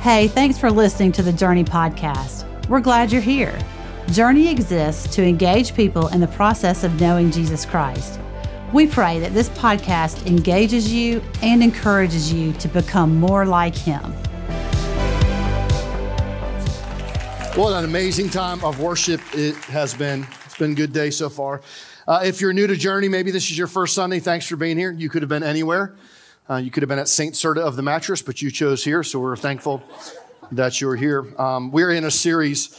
Hey, thanks for listening to the Journey podcast. We're glad you're here. Journey exists to engage people in the process of knowing Jesus Christ. We pray that this podcast engages you and encourages you to become more like Him. What an amazing time of worship it has been. It's been a good day so far. Uh, if you're new to Journey, maybe this is your first Sunday. Thanks for being here. You could have been anywhere. Uh, you could have been at St. Serta of the Mattress, but you chose here, so we're thankful that you're here. Um, we're in a series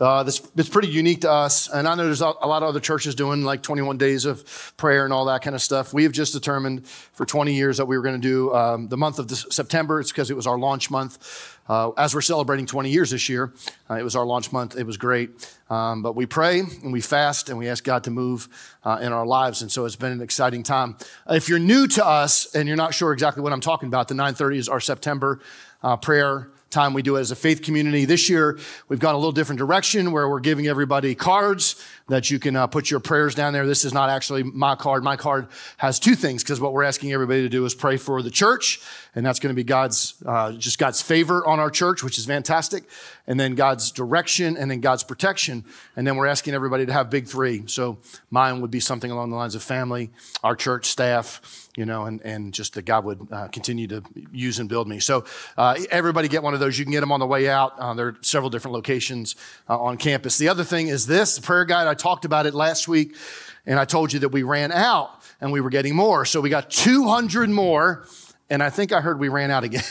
uh, that's, that's pretty unique to us. And I know there's a lot of other churches doing like 21 days of prayer and all that kind of stuff. We have just determined for 20 years that we were going to do um, the month of September. It's because it was our launch month. Uh, as we're celebrating 20 years this year, uh, it was our launch month. It was great. Um, but we pray and we fast and we ask God to move uh, in our lives. And so it's been an exciting time. If you're new to us and you're not sure exactly what I'm talking about, the 930 is our September uh, prayer time we do it as a faith community. This year, we've gone a little different direction where we're giving everybody cards that you can uh, put your prayers down there. This is not actually my card. My card has two things because what we're asking everybody to do is pray for the church, and that's going to be God's uh, just God's favor on our church, which is fantastic, and then God's direction, and then God's protection, and then we're asking everybody to have big three. So mine would be something along the lines of family, our church staff you know, and, and just that God would uh, continue to use and build me. So, uh, everybody get one of those. You can get them on the way out. Uh, there are several different locations uh, on campus. The other thing is this the prayer guide, I talked about it last week, and I told you that we ran out and we were getting more. So, we got 200 more. And I think I heard we ran out again.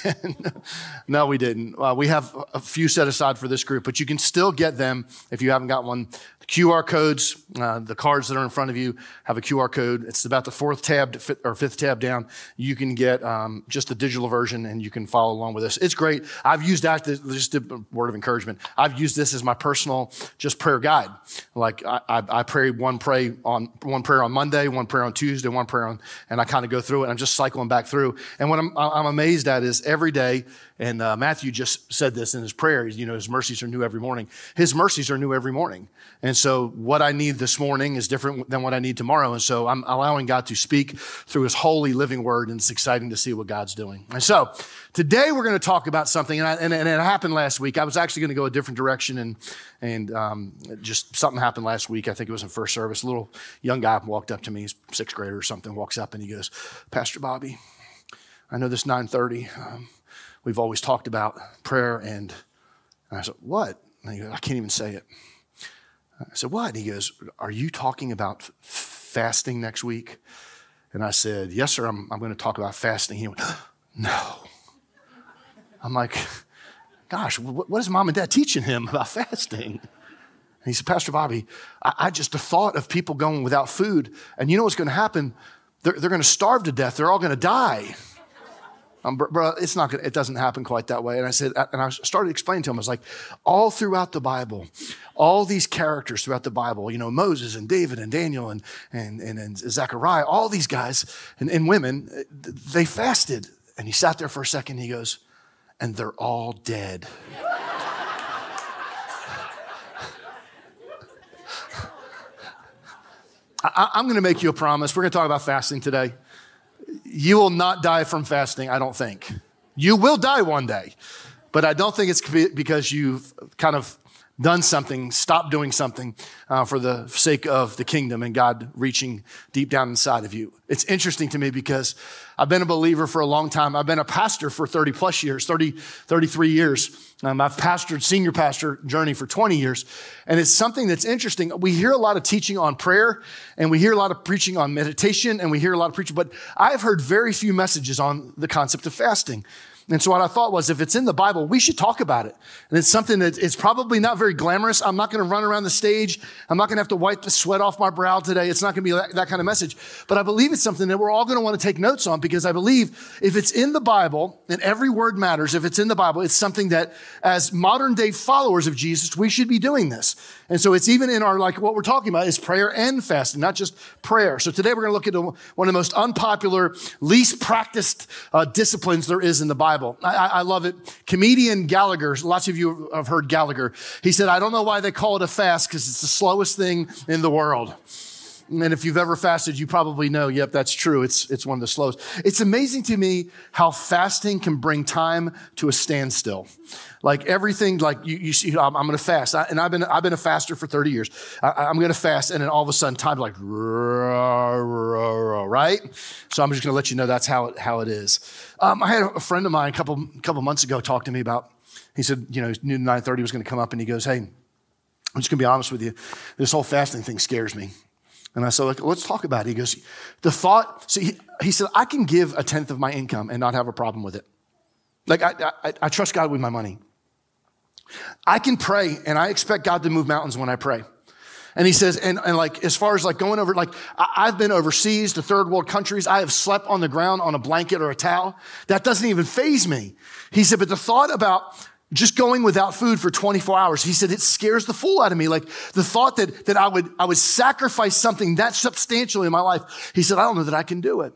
no, we didn't. Uh, we have a few set aside for this group, but you can still get them if you haven't got one QR codes, uh, the cards that are in front of you have a QR code. It's about the fourth tab or fifth tab down. You can get um, just the digital version and you can follow along with this. It's great. I've used that, just a word of encouragement. I've used this as my personal just prayer guide. Like I, I, I pray one pray on one prayer on Monday, one prayer on Tuesday, one prayer on, and I kind of go through it. I'm just cycling back through. And what I'm, I'm amazed at is every day and uh, Matthew just said this in his prayer. You know, his mercies are new every morning. His mercies are new every morning. And so what I need this morning is different than what I need tomorrow. And so I'm allowing God to speak through his holy living word. And it's exciting to see what God's doing. And so today we're going to talk about something. And, I, and, and it happened last week. I was actually going to go a different direction. And, and um, just something happened last week. I think it was in first service. A little young guy walked up to me, he's sixth grader or something, walks up and he goes, Pastor Bobby, I know this 930. Um, we've always talked about prayer and, and I said, what? And he goes, I can't even say it. I said, what? And he goes, are you talking about fasting next week? And I said, yes, sir, I'm, I'm going to talk about fasting. He went, no. I'm like, gosh, what, what is mom and dad teaching him about fasting? And he said, Pastor Bobby, I, I, just, the thought of people going without food, and you know what's going to happen? They're, they're going to starve to death. They're all going to die. Um, bro, it's not gonna, it doesn't happen quite that way. And I said, and I started explaining to him, I was like, all throughout the Bible, all these characters throughout the Bible, you know, Moses and David and Daniel and, and, and, and Zechariah, all these guys and, and women, they fasted. And he sat there for a second. he goes, and they're all dead. I, I'm going to make you a promise. We're going to talk about fasting today you will not die from fasting, I don't think. You will die one day, but I don't think it's because you've kind of done something, stopped doing something uh, for the sake of the kingdom and God reaching deep down inside of you. It's interesting to me because I've been a believer for a long time. I've been a pastor for 30 plus years, 30, 33 years. Um, I've pastored senior pastor journey for 20 years. And it's something that's interesting. We hear a lot of teaching on prayer and we hear a lot of preaching on meditation and we hear a lot of preaching, but I've heard very few messages on the concept of fasting. And so what I thought was if it's in the Bible, we should talk about it. And it's something that it's probably not very glamorous. I'm not going to run around the stage. I'm not going to have to wipe the sweat off my brow today. It's not going to be that, that kind of message. But I believe it's something that we're all going to want to take notes on because I believe if it's in the Bible and every word matters, if it's in the Bible, it's something that as modern day followers of Jesus, we should be doing this. And so it's even in our, like what we're talking about is prayer and fasting, not just prayer. So today we're going to look at one of the most unpopular, least practiced uh, disciplines there is in the Bible. I, I love it. Comedian Gallagher, lots of you have heard Gallagher. He said, I don't know why they call it a fast because it's the slowest thing in the world. And if you've ever fasted, you probably know, yep, that's true. It's, it's one of the slowest. It's amazing to me how fasting can bring time to a standstill. Like everything, like you, you see, I'm, I'm going to fast. I, and I've been, I've been a faster for 30 years. I, am going to fast. And then all of a sudden, time like, right? So I'm just going to let you know that's how it, how it is. Um, I had a friend of mine a couple, couple months ago talk to me about, he said, you know, noon 9.30 was going to come up and he goes, hey, I'm just going to be honest with you. This whole fasting thing scares me. And I said, like, let's talk about it. He goes, the thought, see, he, he, said, I can give a tenth of my income and not have a problem with it. Like, I, I, I trust God with my money. I can pray and I expect God to move mountains when I pray. And he says, and, and like, as far as like going over, like, I, have been overseas to third world countries. I have slept on the ground on a blanket or a towel. That doesn't even phase me. He said, but the thought about just going without food for 24 hours. He said, it scares the fool out of me. Like the thought that, that I would, I would sacrifice something that substantially in my life. He said, I don't know that I can do it.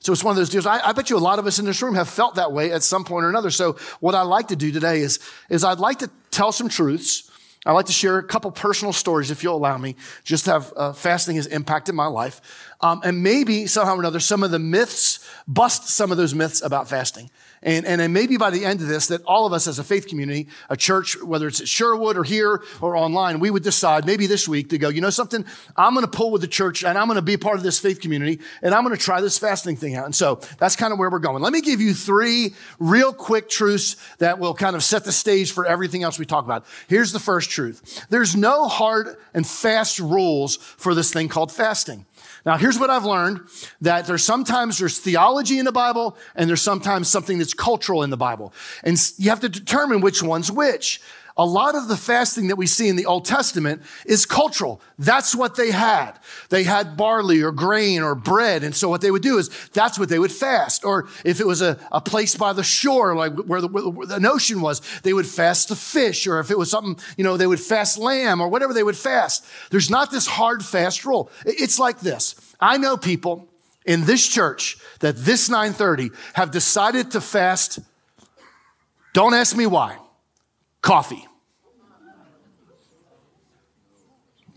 So it's one of those deals. I, I, bet you a lot of us in this room have felt that way at some point or another. So what I like to do today is, is I'd like to tell some truths. I'd like to share a couple personal stories, if you'll allow me, just have uh, fasting has impacted my life. Um, and maybe somehow or another, some of the myths, bust some of those myths about fasting. And, and maybe by the end of this, that all of us as a faith community, a church, whether it's at Sherwood or here or online, we would decide maybe this week to go, you know something? I'm going to pull with the church and I'm going to be a part of this faith community and I'm going to try this fasting thing out. And so that's kind of where we're going. Let me give you three real quick truths that will kind of set the stage for everything else we talk about. Here's the first truth. There's no hard and fast rules for this thing called fasting. Now, here's what I've learned that there's sometimes there's theology in the Bible and there's sometimes something that's cultural in the Bible. And you have to determine which one's which. A lot of the fasting that we see in the Old Testament is cultural. That's what they had. They had barley or grain or bread. And so what they would do is that's what they would fast. Or if it was a, a place by the shore, like where the, where the ocean was, they would fast the fish. Or if it was something, you know, they would fast lamb or whatever they would fast. There's not this hard fast rule. It's like this. I know people in this church that this 930 have decided to fast. Don't ask me why. Coffee.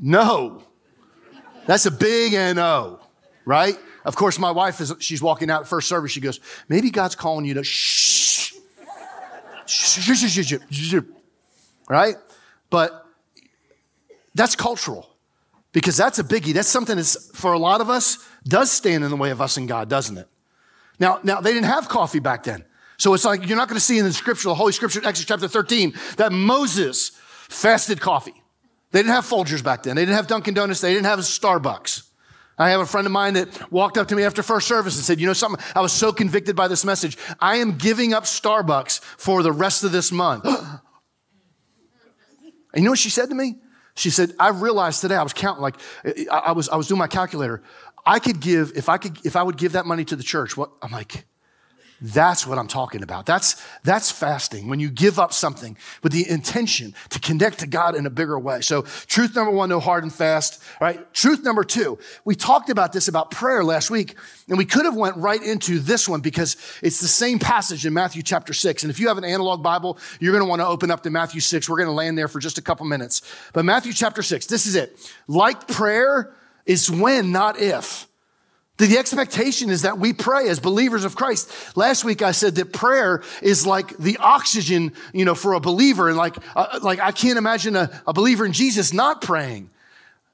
No. That's a big no, right? Of course, my wife is, she's walking out first service. She goes, maybe God's calling you to shh. right? But that's cultural because that's a biggie. That's something that's, for a lot of us, does stand in the way of us and God, doesn't it? Now, now they didn't have coffee back then. So it's like you're not going to see in the scripture, the Holy Scripture, Exodus chapter 13, that Moses fasted coffee. They didn't have Folgers back then. They didn't have Dunkin' Donuts. They didn't have Starbucks. I have a friend of mine that walked up to me after first service and said, You know something? I was so convicted by this message. I am giving up Starbucks for the rest of this month. you know what she said to me? She said, I realized today, I was counting, like, I was, I was doing my calculator. I could give, if I could, if I would give that money to the church, what, I'm like, that's what I'm talking about. That's, that's fasting. When you give up something with the intention to connect to God in a bigger way. So truth number one, no hard and fast, right? Truth number two, we talked about this about prayer last week and we could have went right into this one because it's the same passage in Matthew chapter six. And if you have an analog Bible, you're going to want to open up to Matthew six. We're going to land there for just a couple minutes. But Matthew chapter six, this is it. Like prayer is when, not if. The expectation is that we pray as believers of Christ. Last week I said that prayer is like the oxygen, you know, for a believer. And like, uh, like I can't imagine a, a believer in Jesus not praying.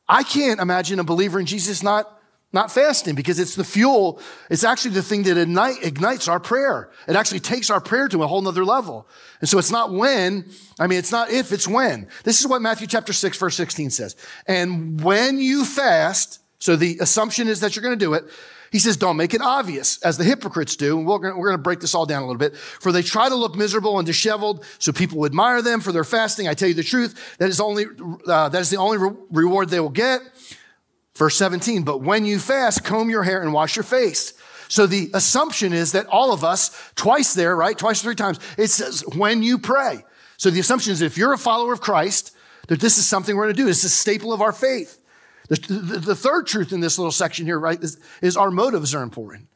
I can't imagine a believer in Jesus not not fasting because it's the fuel. It's actually the thing that ignite, ignites our prayer. It actually takes our prayer to a whole nother level. And so it's not when, I mean, it's not if, it's when. This is what Matthew chapter 6, verse 16 says. And when you fast, so the assumption is that you're going to do it. He says, don't make it obvious as the hypocrites do. And we're going, we're going to break this all down a little bit. For they try to look miserable and disheveled so people admire them for their fasting. I tell you the truth. That is only, uh, that is the only re- reward they will get. Verse 17, but when you fast, comb your hair and wash your face. So the assumption is that all of us, twice there, right? Twice, or three times, it says when you pray. So the assumption is if you're a follower of Christ, that this is something we're going to do. It's a staple of our faith. The, the, the, third truth in this little section here, right, is, is our motives are important.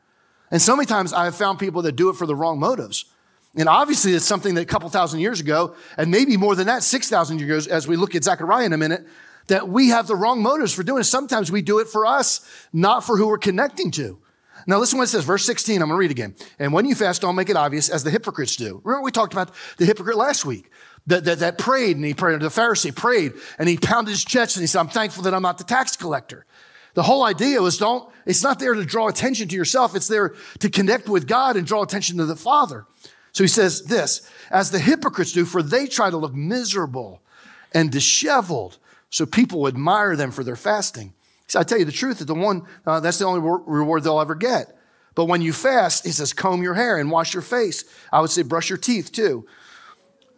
And so many times I have found people that do it for the wrong motives. And obviously, it's something that a couple thousand years ago, and maybe more than that, 6,000 years ago, as we look at Zechariah in a minute, that we have the wrong motives for doing it. Sometimes we do it for us, not for who we're connecting to. Now, listen what it says, verse 16. I'm going to read again. And when you fast, don't make it obvious as the hypocrites do. Remember, we talked about the hypocrite last week that, that, that prayed and he prayed, the Pharisee prayed and he pounded his chest and he said, I'm thankful that I'm not the tax collector. The whole idea was don't, it's not there to draw attention to yourself. It's there to connect with God and draw attention to the Father. So he says this, as the hypocrites do, for they try to look miserable and disheveled. So people admire them for their fasting. I tell you the truth, that the one, uh, that's the only reward they'll ever get. But when you fast, he says, comb your hair and wash your face. I would say brush your teeth too.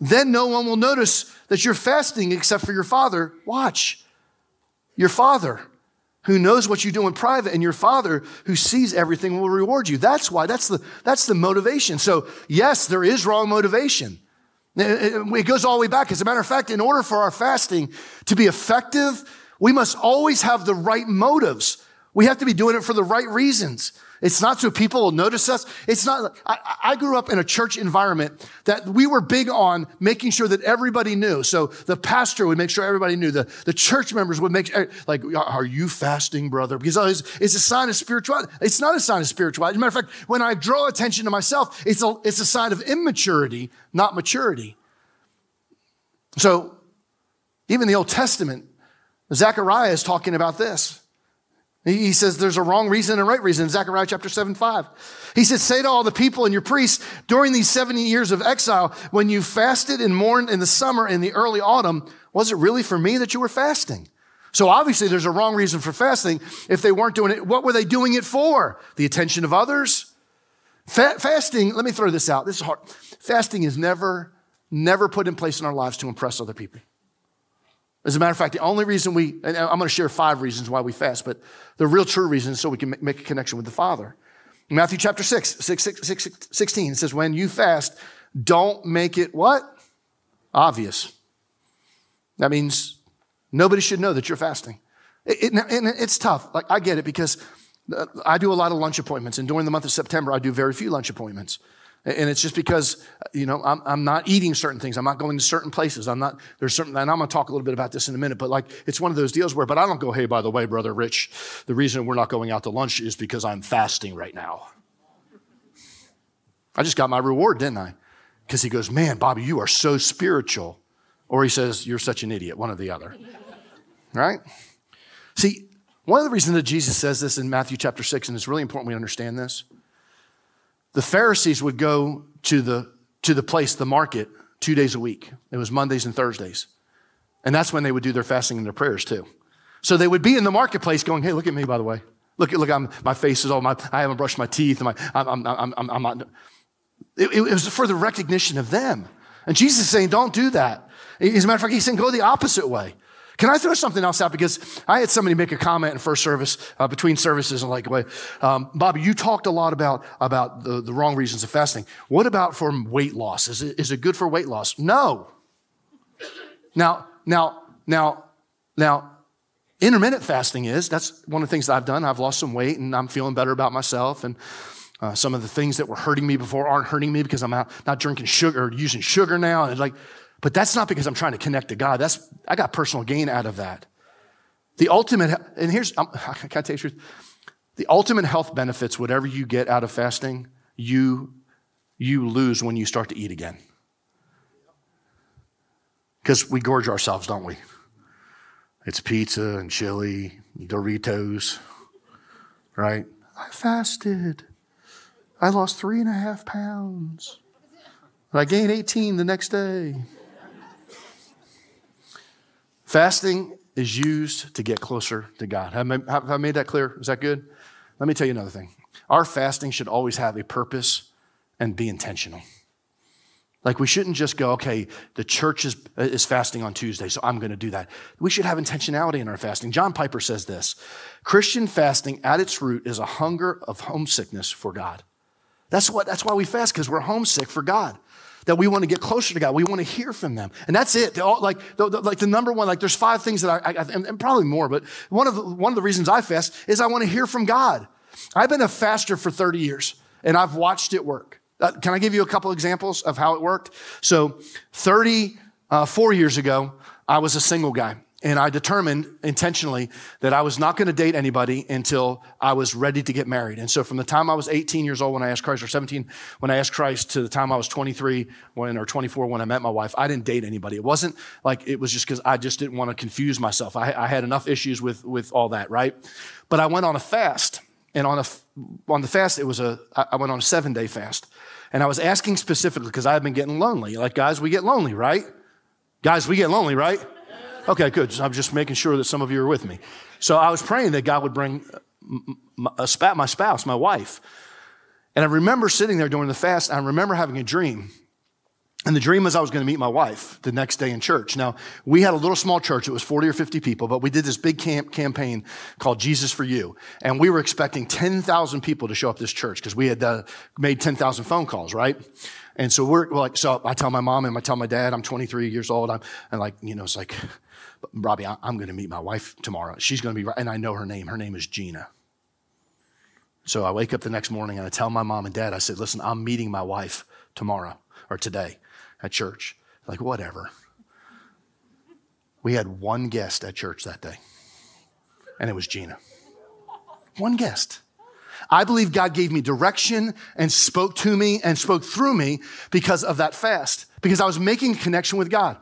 Then no one will notice that you're fasting except for your father. Watch. Your father who knows what you do in private and your father who sees everything will reward you. That's why, that's the, that's the motivation. So yes, there is wrong motivation. It goes all the way back. As a matter of fact, in order for our fasting to be effective, we must always have the right motives. We have to be doing it for the right reasons. It's not so people will notice us. It's not, I, I, grew up in a church environment that we were big on making sure that everybody knew. So the pastor would make sure everybody knew. The, the church members would make eh, like, are you fasting, brother? Because oh, it's, it's a sign of spirituality. It's not a sign of spirituality. As a matter of fact, when I draw attention to myself, it's a, it's a sign of immaturity, not maturity. So even the Old Testament, Zechariah is talking about this. He says there's a wrong reason and a right reason. Zechariah chapter 7, 5. He says, Say to all the people and your priests during these 70 years of exile, when you fasted and mourned in the summer and the early autumn, was it really for me that you were fasting? So obviously there's a wrong reason for fasting. If they weren't doing it, what were they doing it for? The attention of others? Fa- fasting, let me throw this out. This is hard. Fasting is never, never put in place in our lives to impress other people. As a matter of fact, the only reason we, and I'm going to share five reasons why we fast, but the real true reason is so we can make a connection with the Father. Matthew chapter 6, 6, 6, 6 16 says, When you fast, don't make it what? Obvious. That means nobody should know that you're fasting. It, it, and it's tough. Like, I get it because uh, I do a lot of lunch appointments, and during the month of September, I do very few lunch appointments. And it's just because, you know, I'm, I'm not eating certain things. I'm not going to certain places. I'm not, there's certain, and I'm going to talk a little bit about this in a minute, but like, it's one of those deals where, but I don't go, hey, by the way, brother Rich, the reason we're not going out to lunch is because I'm fasting right now. I just got my reward, didn't I? Because he goes, man, Bobby, you are so spiritual. Or he says, you're such an idiot, one or the other. Right? See, one of the reasons that Jesus says this in Matthew chapter 6, and it's really important we understand this, the Pharisees would go to the, to the place, the market, two days a week. It was Mondays and Thursdays. And that's when they would do their fasting and their prayers too. So they would be in the marketplace going, hey, look at me, by the way. Look, look, I'm, my face is all my, I haven't brushed my teeth. And my, I'm, I'm, I'm, I'm not. It, it was for the recognition of them. And Jesus is saying, don't do that. As a matter of fact, he's saying, go the opposite way. Can I throw something else out? Because I had somebody make a comment in first service, uh, between services, and like, um, Bobby, you talked a lot about, about the, the wrong reasons of fasting. What about for weight loss? Is it, is it good for weight loss? No. Now, now, now, now, intermittent fasting is, that's one of the things that I've done. I've lost some weight and I'm feeling better about myself. And uh, some of the things that were hurting me before aren't hurting me because I'm not, not drinking sugar or using sugar now. And like, but that's not because I'm trying to connect to God. That's, I got personal gain out of that. The ultimate, and here's, can I tell you the truth? The ultimate health benefits, whatever you get out of fasting, you, you lose when you start to eat again. Because we gorge ourselves, don't we? It's pizza and chili, Doritos, right? I fasted. I lost three and a half pounds. I gained 18 the next day. Fasting is used to get closer to God. Have I, made that clear? Is that good? Let me tell you another thing. Our fasting should always have a purpose and be intentional. Like we shouldn't just go, okay, the church is, is fasting on Tuesday, so I'm going to do that. We should have intentionality in our fasting. John Piper says this Christian fasting at its root is a hunger of homesickness for God. That's, what, that's why we fast, because we're homesick for God that we want to get closer to God. We want to hear from them. And that's it. All, like, the, the, like the number one, like there's five things that I, I and, and, probably more, but one of, the, one of the reasons I fast is I want to hear from God. I've been a faster for 30 years and I've watched it work. Uh, can I give you a couple examples of how it worked? So 34 uh, years ago, I was a single guy and I determined intentionally that I was not going to date anybody until I was ready to get married. And so from the time I was 18 years old when I asked Christ, or 17 when I asked Christ, to the time I was 23 when, or 24 when I met my wife, I didn't date anybody. It wasn't like it was just because I just didn't want to confuse myself. I, I, had enough issues with, with all that, right? But I went on a fast. And on, a, on the fast, it was a, I went on a seven day fast. And I was asking specifically because I had been getting lonely. Like, guys, we get lonely, right? Guys, we get lonely, right? Okay, good. I'm just making sure that some of you are with me. So I was praying that God would bring my spouse, my wife. And I remember sitting there during the fast, I remember having a dream. And the dream was I was going to meet my wife the next day in church. Now, we had a little small church. It was 40 or 50 people, but we did this big camp campaign called Jesus for You. And we were expecting 10,000 people to show up this church because we had uh, made 10,000 phone calls, right? And so we're, we're, like, so I tell my mom and I tell my dad, I'm 23 years old. I'm, and like, you know, it's like, Robbie, I'm going to meet my wife tomorrow. She's going to be, and I know her name. Her name is Gina. So I wake up the next morning and I tell my mom and dad, I said, listen, I'm meeting my wife tomorrow or today at church. Like, whatever. We had one guest at church that day, and it was Gina. One guest. I believe God gave me direction and spoke to me and spoke through me because of that fast, because I was making a connection with God.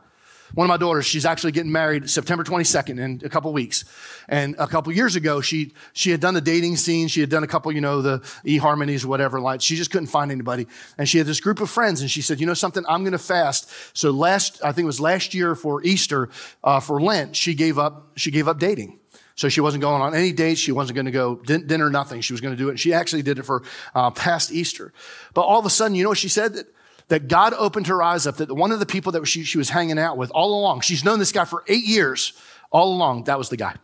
One of my daughters, she's actually getting married September 22nd in a couple weeks. And a couple years ago, she, she had done the dating scene. She had done a couple, you know, the eHarmonies or whatever. Like, she just couldn't find anybody. And she had this group of friends and she said, you know something, I'm going to fast. So last, I think it was last year for Easter, uh, for Lent, she gave up, she gave up dating. So she wasn't going on any dates. She wasn't going to go dinner, nothing. She was going to do it. And she actually did it for uh, past Easter. But all of a sudden, you know what she said? That that God opened her eyes up, that one of the people that she, she was hanging out with all along, she's known this guy for eight years, all along, that was the guy.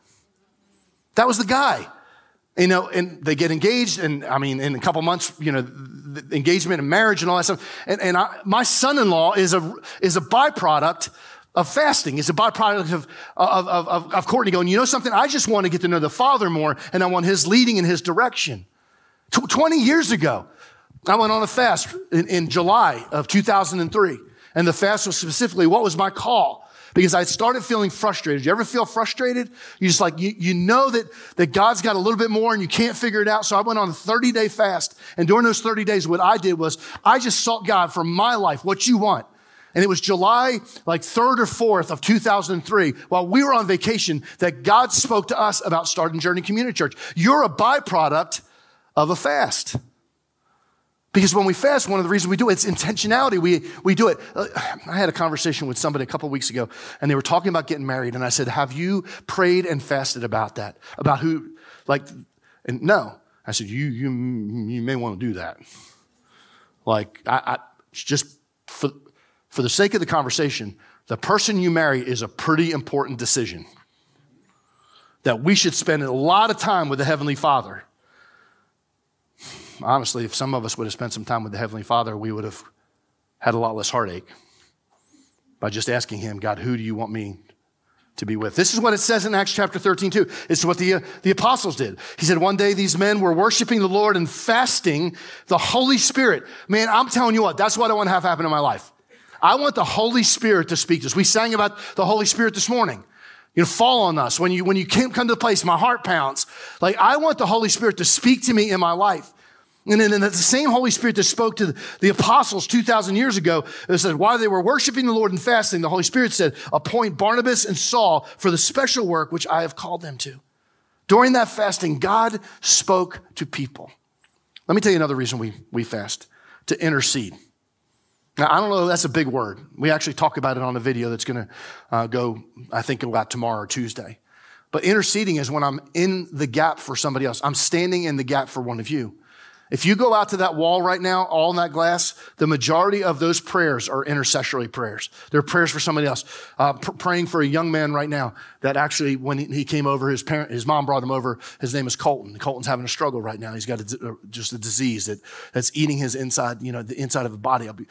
That was the guy. You know, and they get engaged, and I mean, in a couple months, you know, engagement and marriage and all that stuff. And, and I, my son-in-law is a is a byproduct of fasting. It's a byproduct of, of, of, of Courtney going, you know something? I just want to get to know the Father more, and I want His leading in His direction. Tw- 20 years ago, I went on a fast in, in July of 2003. And the fast was specifically what was my call? Because I started feeling frustrated. You ever feel frustrated? You just like, you, you know that, that God's got a little bit more and you can't figure it out. So I went on a 30 day fast. And during those 30 days, what I did was I just sought God for my life, what you want. And it was July like 3rd or 4th of 2003 while we were on vacation that God spoke to us about starting Journey Community Church. You're a byproduct of a fast. Because when we fast, one of the reasons we do it, it's intentionality. We, we do it. Uh, I had a conversation with somebody a couple weeks ago, and they were talking about getting married. And I said, Have you prayed and fasted about that? About who, like, and no. I said, You, you, you may want to do that. Like, I, I just for, for the sake of the conversation, the person you marry is a pretty important decision. That we should spend a lot of time with the Heavenly Father honestly, if some of us would have spent some time with the Heavenly Father, we would have had a lot less heartache by just asking Him, God, who do you want me to be with? This is what it says in Acts chapter 13, too. It's what the, uh, the apostles did. He said, One day these men were worshiping the Lord and fasting the Holy Spirit. Man, I'm telling you what, that's what I want to have happen in my life. I want the Holy Spirit to speak to us. We sang about the Holy Spirit this morning you know, fall on us. When you, when you come to the place, my heart pounds. Like, I want the Holy Spirit to speak to me in my life. And then the same Holy Spirit that spoke to the apostles 2,000 years ago, it said, while they were worshiping the Lord and fasting, the Holy Spirit said, appoint Barnabas and Saul for the special work which I have called them to. During that fasting, God spoke to people. Let me tell you another reason we, we fast to intercede. Now, I don't know, that's a big word. We actually talk about it on a video that's going to uh, go, I think, about tomorrow or Tuesday. But interceding is when I'm in the gap for somebody else. I'm standing in the gap for one of you. If you go out to that wall right now, all in that glass, the majority of those prayers are intercessory prayers. They're prayers for somebody else. Uh, pr- praying for a young man right now that actually, when he came over, his parent, his mom brought him over. His name is Colton. Colton's having a struggle right now. He's got a, uh, just a disease that, that's eating his inside, you know, the inside of the body. Be,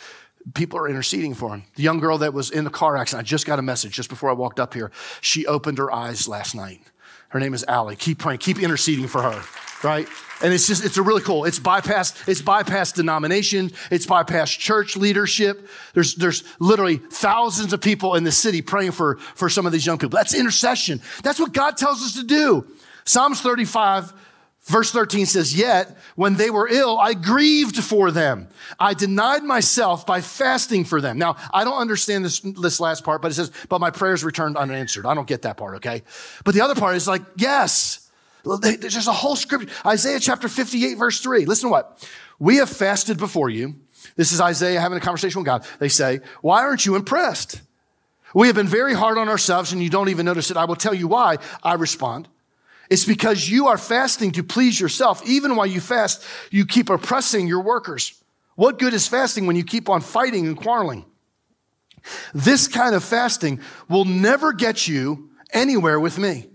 people are interceding for him. The young girl that was in the car accident, I just got a message just before I walked up here. She opened her eyes last night Her name is Allie. Keep praying, keep interceding for her, right? And it's just, it's a really cool. It's bypassed, it's bypassed denomination. It's bypassed church leadership. There's, there's literally thousands of people in the city praying for, for some of these young people. That's intercession. That's what God tells us to do. Psalms 35, verse 13 says, Yet when they were ill, I grieved for them. I denied myself by fasting for them. Now, I don't understand this, this last part, but it says, But my prayers returned unanswered. I don't get that part, okay? But the other part is like, Yes. There's a whole scripture. Isaiah chapter 58, verse 3. Listen to what? We have fasted before you. This is Isaiah having a conversation with God. They say, Why aren't you impressed? We have been very hard on ourselves and you don't even notice it. I will tell you why. I respond. It's because you are fasting to please yourself. Even while you fast, you keep oppressing your workers. What good is fasting when you keep on fighting and quarreling? This kind of fasting will never get you anywhere with me.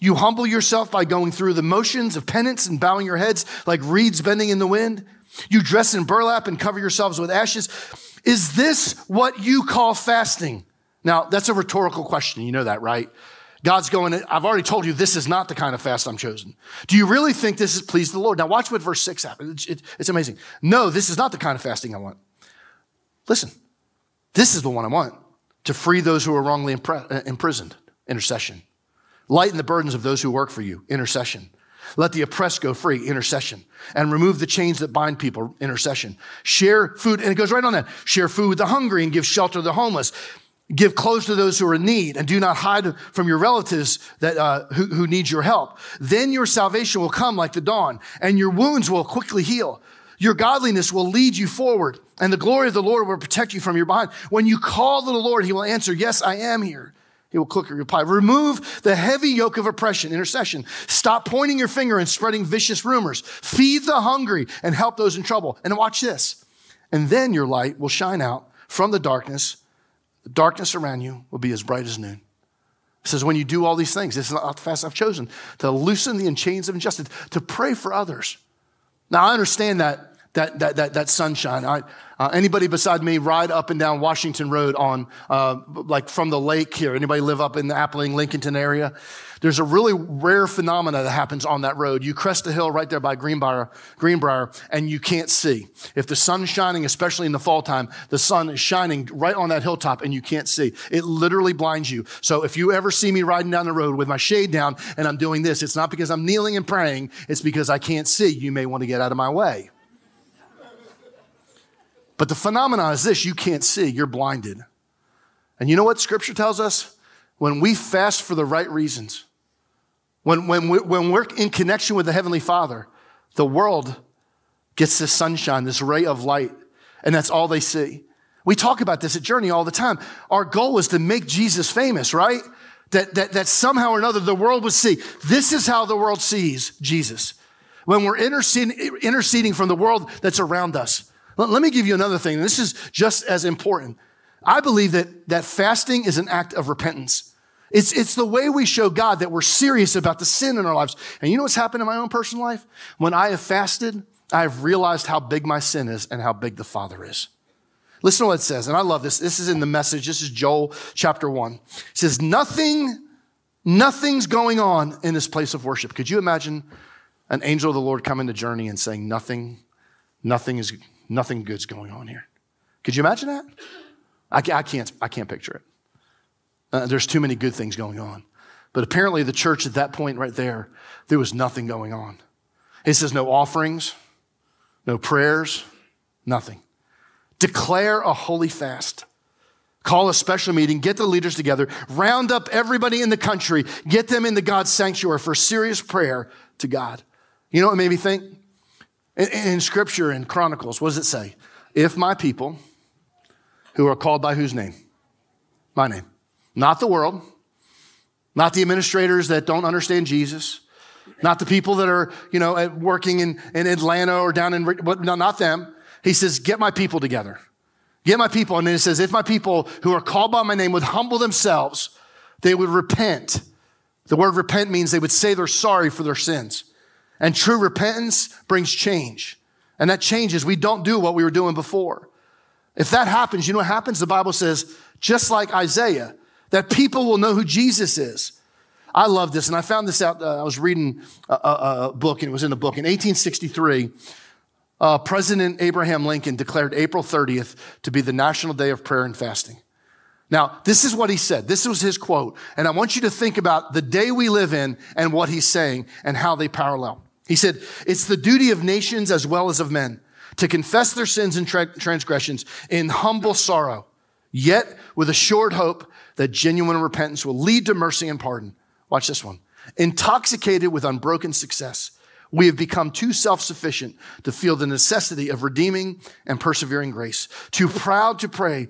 You humble yourself by going through the motions of penance and bowing your heads like reeds bending in the wind. You dress in burlap and cover yourselves with ashes. Is this what you call fasting? Now, that's a rhetorical question. You know that, right? God's going, I've already told you this is not the kind of fast I'm chosen. Do you really think this is pleased the Lord? Now, watch what verse 6 happens. It, it, it's amazing. No, this is not the kind of fasting I want. Listen, this is the one I want to free those who are wrongly impre- uh, imprisoned. Intercession. Lighten the burdens of those who work for you, intercession. Let the oppressed go free, intercession. And remove the chains that bind people, intercession. Share food, and it goes right on that. Share food with the hungry and give shelter to the homeless. Give clothes to those who are in need, and do not hide from your relatives that uh, who, who need your help. Then your salvation will come like the dawn, and your wounds will quickly heal. Your godliness will lead you forward, and the glory of the Lord will protect you from your behind. When you call to the Lord, He will answer, "Yes, I am here." He will quickly reply. Remove the heavy yoke of oppression, intercession. Stop pointing your finger and spreading vicious rumors. Feed the hungry and help those in trouble. And watch this. And then your light will shine out from the darkness. The darkness around you will be as bright as noon. It says, when you do all these things, this is not the fast I've chosen to loosen the chains of injustice, to pray for others. Now, I understand that, that, that, that, that sunshine. I, uh, anybody beside me ride up and down Washington Road on, uh, like from the lake here? Anybody live up in the Appling, Lincolnton area? There's a really rare phenomena that happens on that road. You crest a hill right there by Greenbrier, Greenbrier, and you can't see. If the sun's shining, especially in the fall time, the sun is shining right on that hilltop and you can't see. It literally blinds you. So if you ever see me riding down the road with my shade down and I'm doing this, it's not because I'm kneeling and praying, it's because I can't see. You may want to get out of my way. But the phenomenon is this you can't see, you're blinded. And you know what scripture tells us? When we fast for the right reasons, when, when, we, when we're in connection with the Heavenly Father, the world gets this sunshine, this ray of light, and that's all they see. We talk about this at Journey all the time. Our goal is to make Jesus famous, right? That, that, that somehow or another the world would see. This is how the world sees Jesus. When we're interceding, interceding from the world that's around us. Let, me give you another thing. This is just as important. I believe that, that fasting is an act of repentance. It's, it's the way we show God that we're serious about the sin in our lives. And you know what's happened in my own personal life? When I have fasted, I have realized how big my sin is and how big the Father is. Listen to what it says, and I love this. This is in the message. This is Joel chapter one. It says, Nothing, nothing's going on in this place of worship. Could you imagine an angel of the Lord coming to journey and saying, Nothing, nothing is Nothing good's going on here. Could you imagine that? I, I can't, I can't picture it. Uh, there's too many good things going on. But apparently, the church at that point right there, there was nothing going on. It says no offerings, no prayers, nothing. Declare a holy fast. Call a special meeting, get the leaders together, round up everybody in the country, get them into God's sanctuary for serious prayer to God. You know what made me think? In, in Scripture, in Chronicles, what does it say? If my people, who are called by whose name? My name. Not the world, not the administrators that don't understand Jesus, not the people that are, you know, working in, in Atlanta or down in, no, not them. He says, get my people together. Get my people. And then it says, if my people who are called by my name would humble themselves, they would repent. The word repent means they would say they're sorry for their sins. And true repentance brings change. And that changes. We don't do what we were doing before. If that happens, you know what happens? The Bible says, just like Isaiah, that people will know who Jesus is. I love this, and I found this out. Uh, I was reading a, a, a, book, and it was in the book. In 1863, uh, President Abraham Lincoln declared April 30th to be the National Day of Prayer and Fasting. Now, this is what he said. This was his quote. And I want you to think about the day we live in and what he's saying and how they parallel. He said, It's the duty of nations as well as of men to confess their sins and tra- transgressions in humble sorrow, yet with assured hope that genuine repentance will lead to mercy and pardon. Watch this one. Intoxicated with unbroken success, we have become too self sufficient to feel the necessity of redeeming and persevering grace, too proud to pray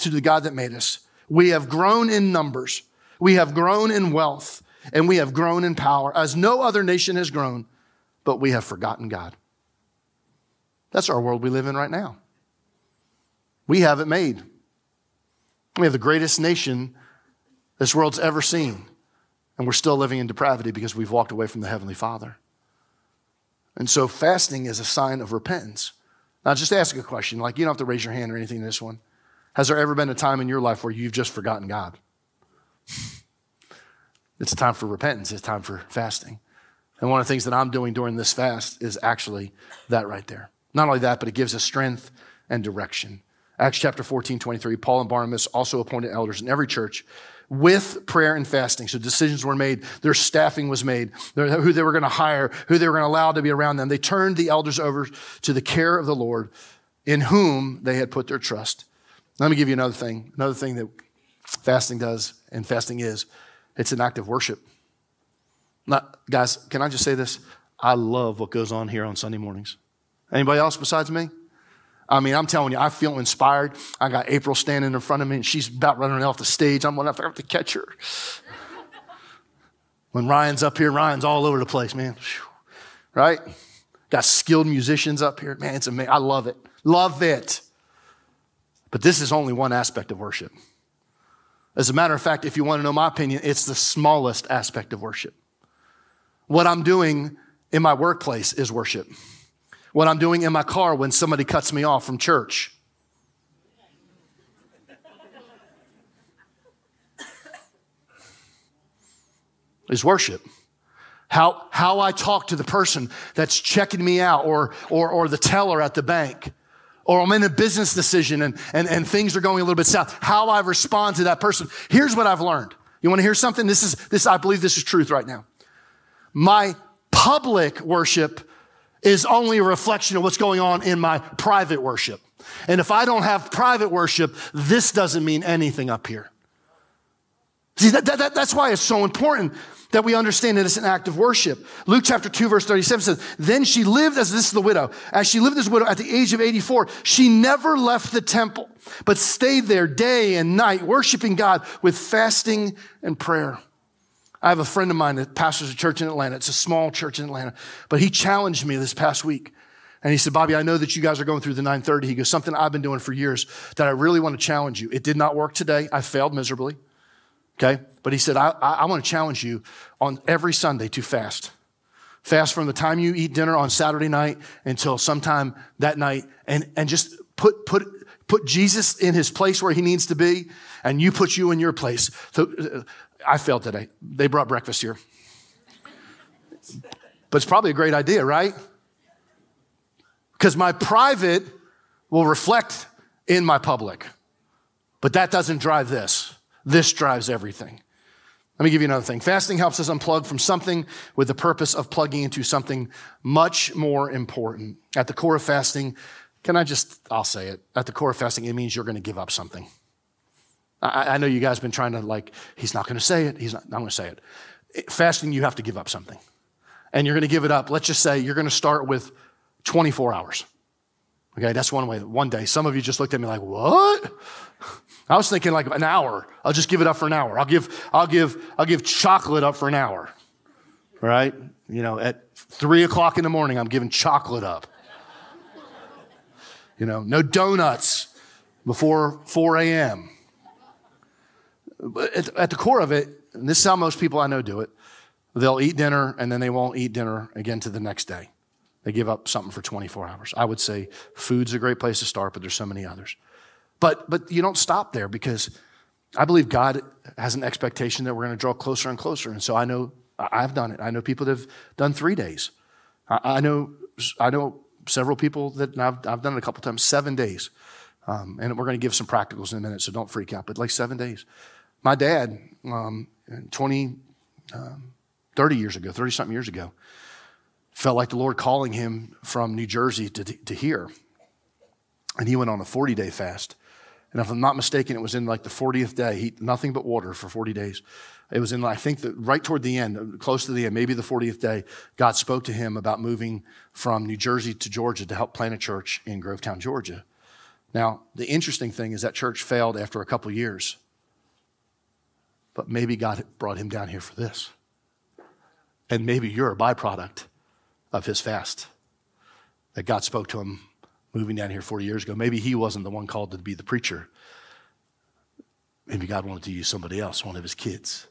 to the God that made us. We have grown in numbers, we have grown in wealth, and we have grown in power as no other nation has grown, but we have forgotten God. That's our world we live in right now. We have it made. We have the greatest nation this world's ever seen, and we're still living in depravity because we've walked away from the Heavenly Father. And so fasting is a sign of repentance. Now, just ask a question. Like, you don't have to raise your hand or anything in this one. Has there ever been a time in your life where you've just forgotten God? It's time for repentance, it's time for fasting. And one of the things that I'm doing during this fast is actually that right there. Not only that, but it gives us strength and direction. Acts chapter 14, 23, Paul and Barnabas also appointed elders in every church with prayer and fasting. So decisions were made. Their staffing was made. Who they were going to hire, who they were going to allow to be around them. They turned the elders over to the care of the Lord in whom they had put their trust. Let me give you another thing. Another thing that fasting does and fasting is it's an act of worship. Not, guys, can I just say this? I love what goes on here on Sunday mornings. Anybody else besides me? I mean, I'm telling you, I feel inspired. I got April standing in front of me, and she's about running off the stage. I'm going to have to catch her. when Ryan's up here, Ryan's all over the place, man. Right? Got skilled musicians up here. Man, it's amazing. I love it. Love it. But this is only one aspect of worship. As a matter of fact, if you want to know my opinion, it's the smallest aspect of worship. What I'm doing in my workplace is worship what I'm doing in my car when somebody cuts me off from church. Is worship. How, how I talk to the person that's checking me out or, or, or the teller at the bank. Or I'm in a business decision and, and, and things are going a little bit south. How I respond to that person. Here's what I've learned. You want to hear something? This is, this, I believe this is truth right now. My public worship is only a reflection of what's going on in my private worship. And if I don't have private worship, this doesn't mean anything up here. See, that, that, that's why it's so important that we understand that it's an act of worship. Luke chapter 2, verse 37 says, Then she lived as this is the widow. As she lived as widow at the age of 84, she never left the temple, but stayed there day and night, worshiping God with fasting and prayer. I have a friend of mine that pastors a church in Atlanta. It's a small church in Atlanta, but he challenged me this past week. And he said, Bobby, I know that you guys are going through the 930. He goes, something I've been doing for years that I really want to challenge you. It did not work today. I failed miserably. Okay. But he said, I, I, I want to challenge you on every Sunday to fast. Fast from the time you eat dinner on Saturday night until sometime that night and, and just put, put, put Jesus in his place where he needs to be and you put you in your place. So uh, I failed today. They brought breakfast here. But it's probably a great idea, right? Because my private will reflect in my public. But that doesn't drive this. This drives everything. Let me give you another thing. Fasting helps us unplug from something with the purpose of plugging into something much more important. At the core of fasting, can I just, I'll say it. At the core of fasting, it means you're going to give up something. I, I know you guys have been trying to, like, he's not going to say it. He's not, I'm going to say it. Fasting, you have to give up something. And you're going to give it up. Let's just say you're going to start with 24 hours. Okay, that's one way. One day, some of you just looked at me like, "What?" I was thinking like an hour. I'll just give it up for an hour. I'll give, I'll give, I'll give chocolate up for an hour. Right? You know, at three o'clock in the morning, I'm giving chocolate up. You know, no donuts before 4 a.m. At, at the core of it, and this is how most people I know do it, they'll eat dinner and then they won't eat dinner again to the next day. They give up something for 24 hours. I would say food's a great place to start, but there's so many others. But, but you don't stop there because I believe God has an expectation that we're going to draw closer and closer. And so I know I've done it. I know people that have done three days. I, know I know several people that I've, I've done it a couple times, seven days. Um, and we're going to give some practicals in a minute, so don't freak out, but like seven days. My dad, um, 20, um, 30 years ago, 30 something years ago, felt like the Lord calling him from New Jersey to, to here. And he went on a 40 day fast. And if I'm not mistaken, it was in like the 40th day. He, nothing but water for 40 days. It was in, I think, the, right toward the end, close to the end, maybe the 40th day, God spoke to him about moving from New Jersey to Georgia to help plant a church in Grovetown, Georgia. Now, the interesting thing is that church failed after a couple years. But maybe God brought him down here for this. And maybe you're a byproduct of his fast. That God spoke to him moving down here 40 years ago. Maybe he wasn't the one called to be the preacher. Maybe God wanted to use somebody else, one of his kids.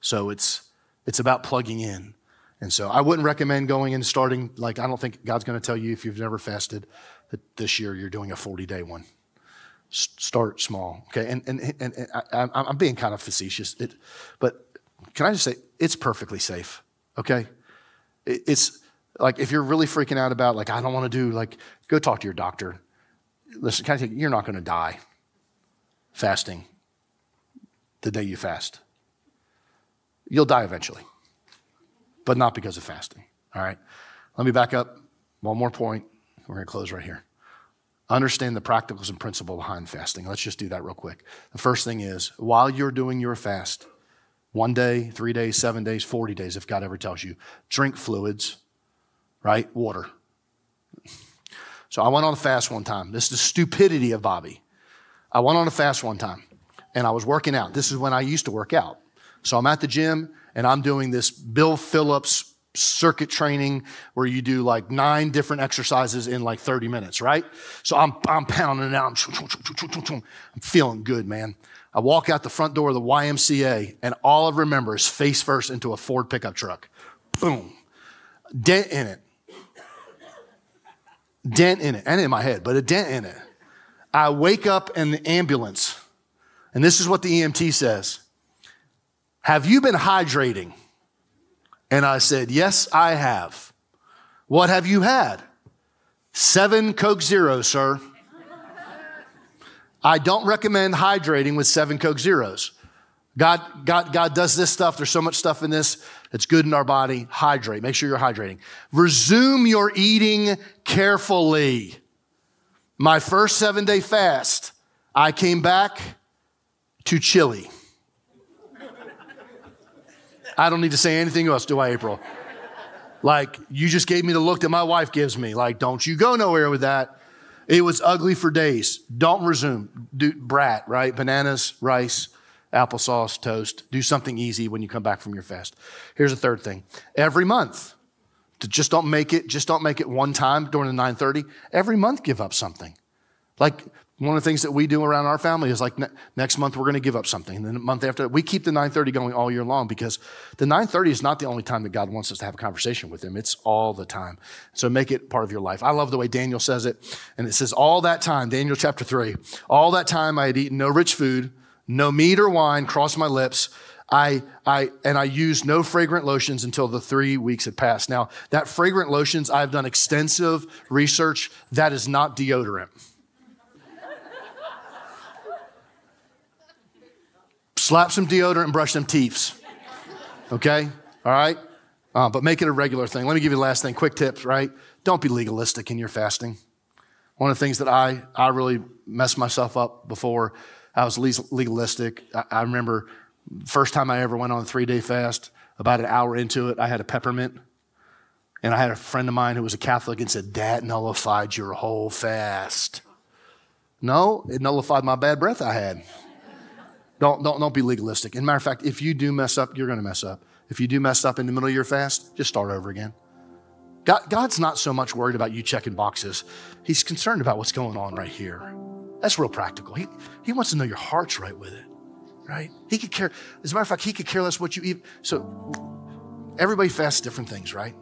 So it's it's about plugging in. And so I wouldn't recommend going and starting like I don't think God's going to tell you if you've never fasted that this year you're doing a 40 day one. Start small, okay? And and and, and I, am being kind of facetious, it, but can I just say it's perfectly safe, okay? It, it's like if you're really freaking out about like I don't want to do like go talk to your doctor. Listen, can I you're not going to die fasting the day you fast. You'll die eventually, but not because of fasting. All right. Let me back up. One more point. We're going to close right here. Understand the practicals and principle behind fasting. Let's just do that real quick. The first thing is while you're doing your fast, one day, three days, seven days, 40 days, if God ever tells you, drink fluids right? Water. So I went on a fast one time. This is the stupidity of Bobby. I went on a fast one time and I was working out. This is when I used to work out. So I'm at the gym and I'm doing this Bill Phillips circuit training where you do like nine different exercises in like 30 minutes, right? So I'm, I'm pounding it out. I'm feeling good, man. I walk out the front door of the YMCA and all I remember is face first into a Ford pickup truck. Boom. Dent in it dent in it, and in my head, but a dent in it. I wake up in the ambulance, and this is what the EMT says Have you been hydrating? And I said, Yes, I have. What have you had? Seven Coke Zero, sir. I don't recommend hydrating with seven Coke Zeros. God, God, God does this stuff. There's so much stuff in this that's good in our body. Hydrate. Make sure you're hydrating. Resume your eating carefully. My first seven day fast, I came back to chili. I don't need to say anything else, do I, April? Like, you just gave me the look that my wife gives me. Like, don't you go nowhere with that. It was ugly for days. Don't resume. Do, brat, right? Bananas, rice applesauce, toast. Do something easy when you come back from your fast. Here's a third thing. Every month, to just don't make it, just don't make it one time during the 930. Every month, give up something. Like one of the things that we do around our family is like ne- next month we're going to give up something. And then the month after, we keep the 930 going all year long because the 930 is not the only time that God wants us to have a conversation with Him. It's all the time. So make it part of your life. I love the way Daniel says it. And it says, All that time, Daniel chapter 3, all that time I had eaten no rich food no meat or wine crossed my lips. I, I, and I used no fragrant lotions until the three weeks had passed. Now, that fragrant lotions, I've done extensive research. That is not deodorant. Slap some deodorant and brush them teeths. Okay? All right? Uh, but make it a regular thing. Let me give you the last thing. Quick tips, right? Don't be legalistic in your fasting. One of the things that I, I really messed myself up before I was legalistic. I, I remember first time I ever went on a three day fast, about an hour into it, I had a peppermint. And I had a friend of mine who was a Catholic and said, That nullified your whole fast. No, it nullified my bad breath I had. Don't, don't, don't be legalistic. And matter of fact, if you do mess up, you're going to mess up. If you do mess up in the middle of your fast, just start over again. God, God's not so much worried about you checking boxes, He's concerned about what's going on right here. That's real practical. He, he wants to know your heart's right with it, right? He could care, as a matter of fact, he could care less what you eat. So everybody fasts different things, right?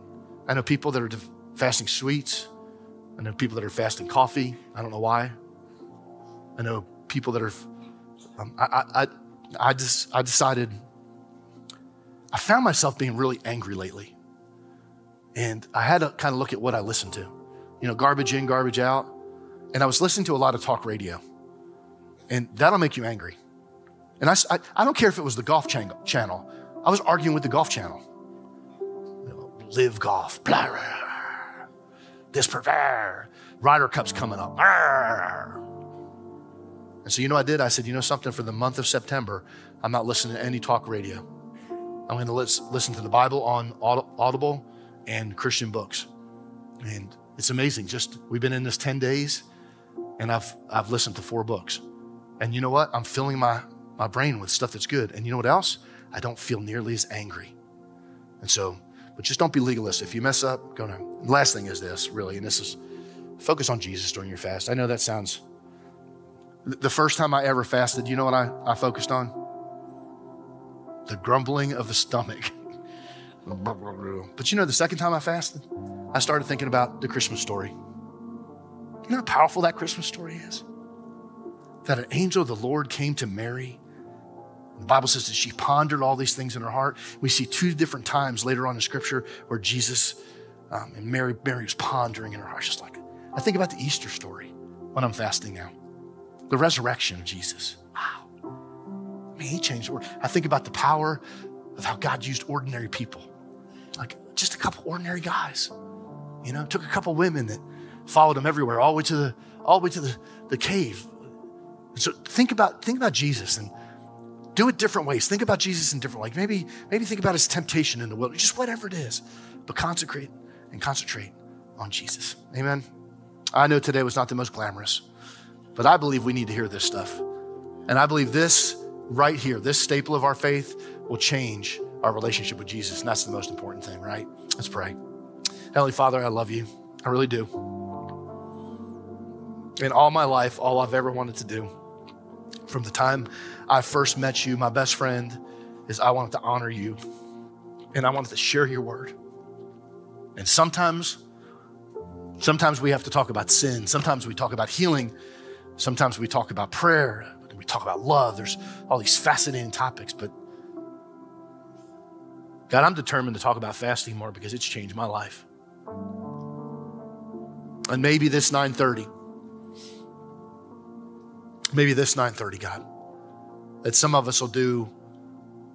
I know people that are fasting sweets. I know people that are fasting coffee. I don't know why. I know people that are um, I, I, I, just, I decided, I found myself being really angry lately. And I had to kind of look at what I listened to. You know, garbage in, garbage out. And I was listening to a lot of talk radio. And that'll make you angry. And I, I, I don't care if it was the golf channel. I was arguing with the golf channel. You know, LIV Golf. Blah, blah, blah. This prefer. Ryder Cup's coming up. And so, you know, I did. I said, you know something, for the month of September, I'm not listening to any talk radio. I'm going to listen to the Bible on Audible and Christian books. And it's amazing. Just we've been in this 10 days and I've I've listened to four books. And you know what? I'm filling my my brain with stuff that's good. And you know what else? I don't feel nearly as angry. And so, but just don't be legalist. If you mess up, go to. Last thing is this, really, and this is focus on Jesus during your fast. I know that sounds. The first time I ever fasted, you know what I, I focused on? The grumbling of the stomach. But you know, the second time I fasted, I started thinking about the Christmas story. You know how powerful that Christmas story is? That an angel of the Lord came to Mary. The Bible says that she pondered all these things in her heart. We see two different times later on in Scripture where Jesus um, and Mary, Mary was pondering in her heart. Just like, I think about the Easter story when I'm fasting now. The resurrection of Jesus. Wow. I mean, he changed the world. I think about the power of how God used ordinary people like just a couple ordinary guys. You know, took a couple women that followed him everywhere, all the way to the all the way to the, the cave. So think about think about Jesus and do it different ways. Think about Jesus in different ways. Maybe maybe think about his temptation in the wilderness, just whatever it is. But consecrate and concentrate on Jesus. Amen. I know today was not the most glamorous, but I believe we need to hear this stuff. And I believe this right here, this staple of our faith will change our relationship with Jesus. And that's the most important thing, right? Let's pray. Heavenly Father, I love you. I really do. In all my life, all I've ever wanted to do, from the time I first met you, my best friend, is I wanted to honor you and I wanted to share your word. And sometimes, sometimes we have to talk about sin. Sometimes we talk about healing. Sometimes we talk about prayer. We talk about love. There's all these fascinating topics, but God, I'm determined to talk about fasting more because it's changed my life. And maybe this 930, maybe this 930, God, that some of us will do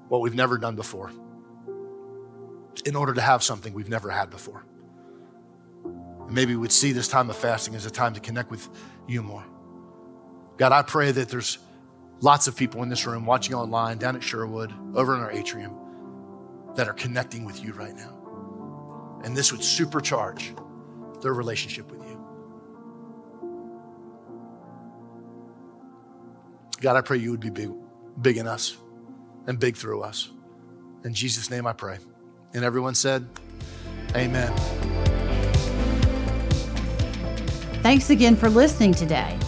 what we've never done before in order to have something we've never had before. Maybe we'd see this time of fasting as a time to connect with you more. God, I pray that there's lots of people in this room watching online, down at Sherwood, over in our atrium that are connecting with you right now. And this would supercharge their relationship with you. God, I pray you would be big, big in us and big through us. In Jesus' name I pray. And everyone said, Amen. Thanks again for listening today.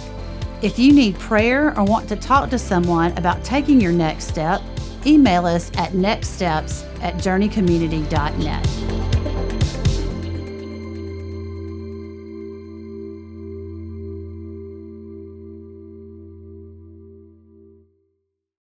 If you need prayer or want to talk to someone about taking your next step, email us at nextsteps at journeycommunity.net.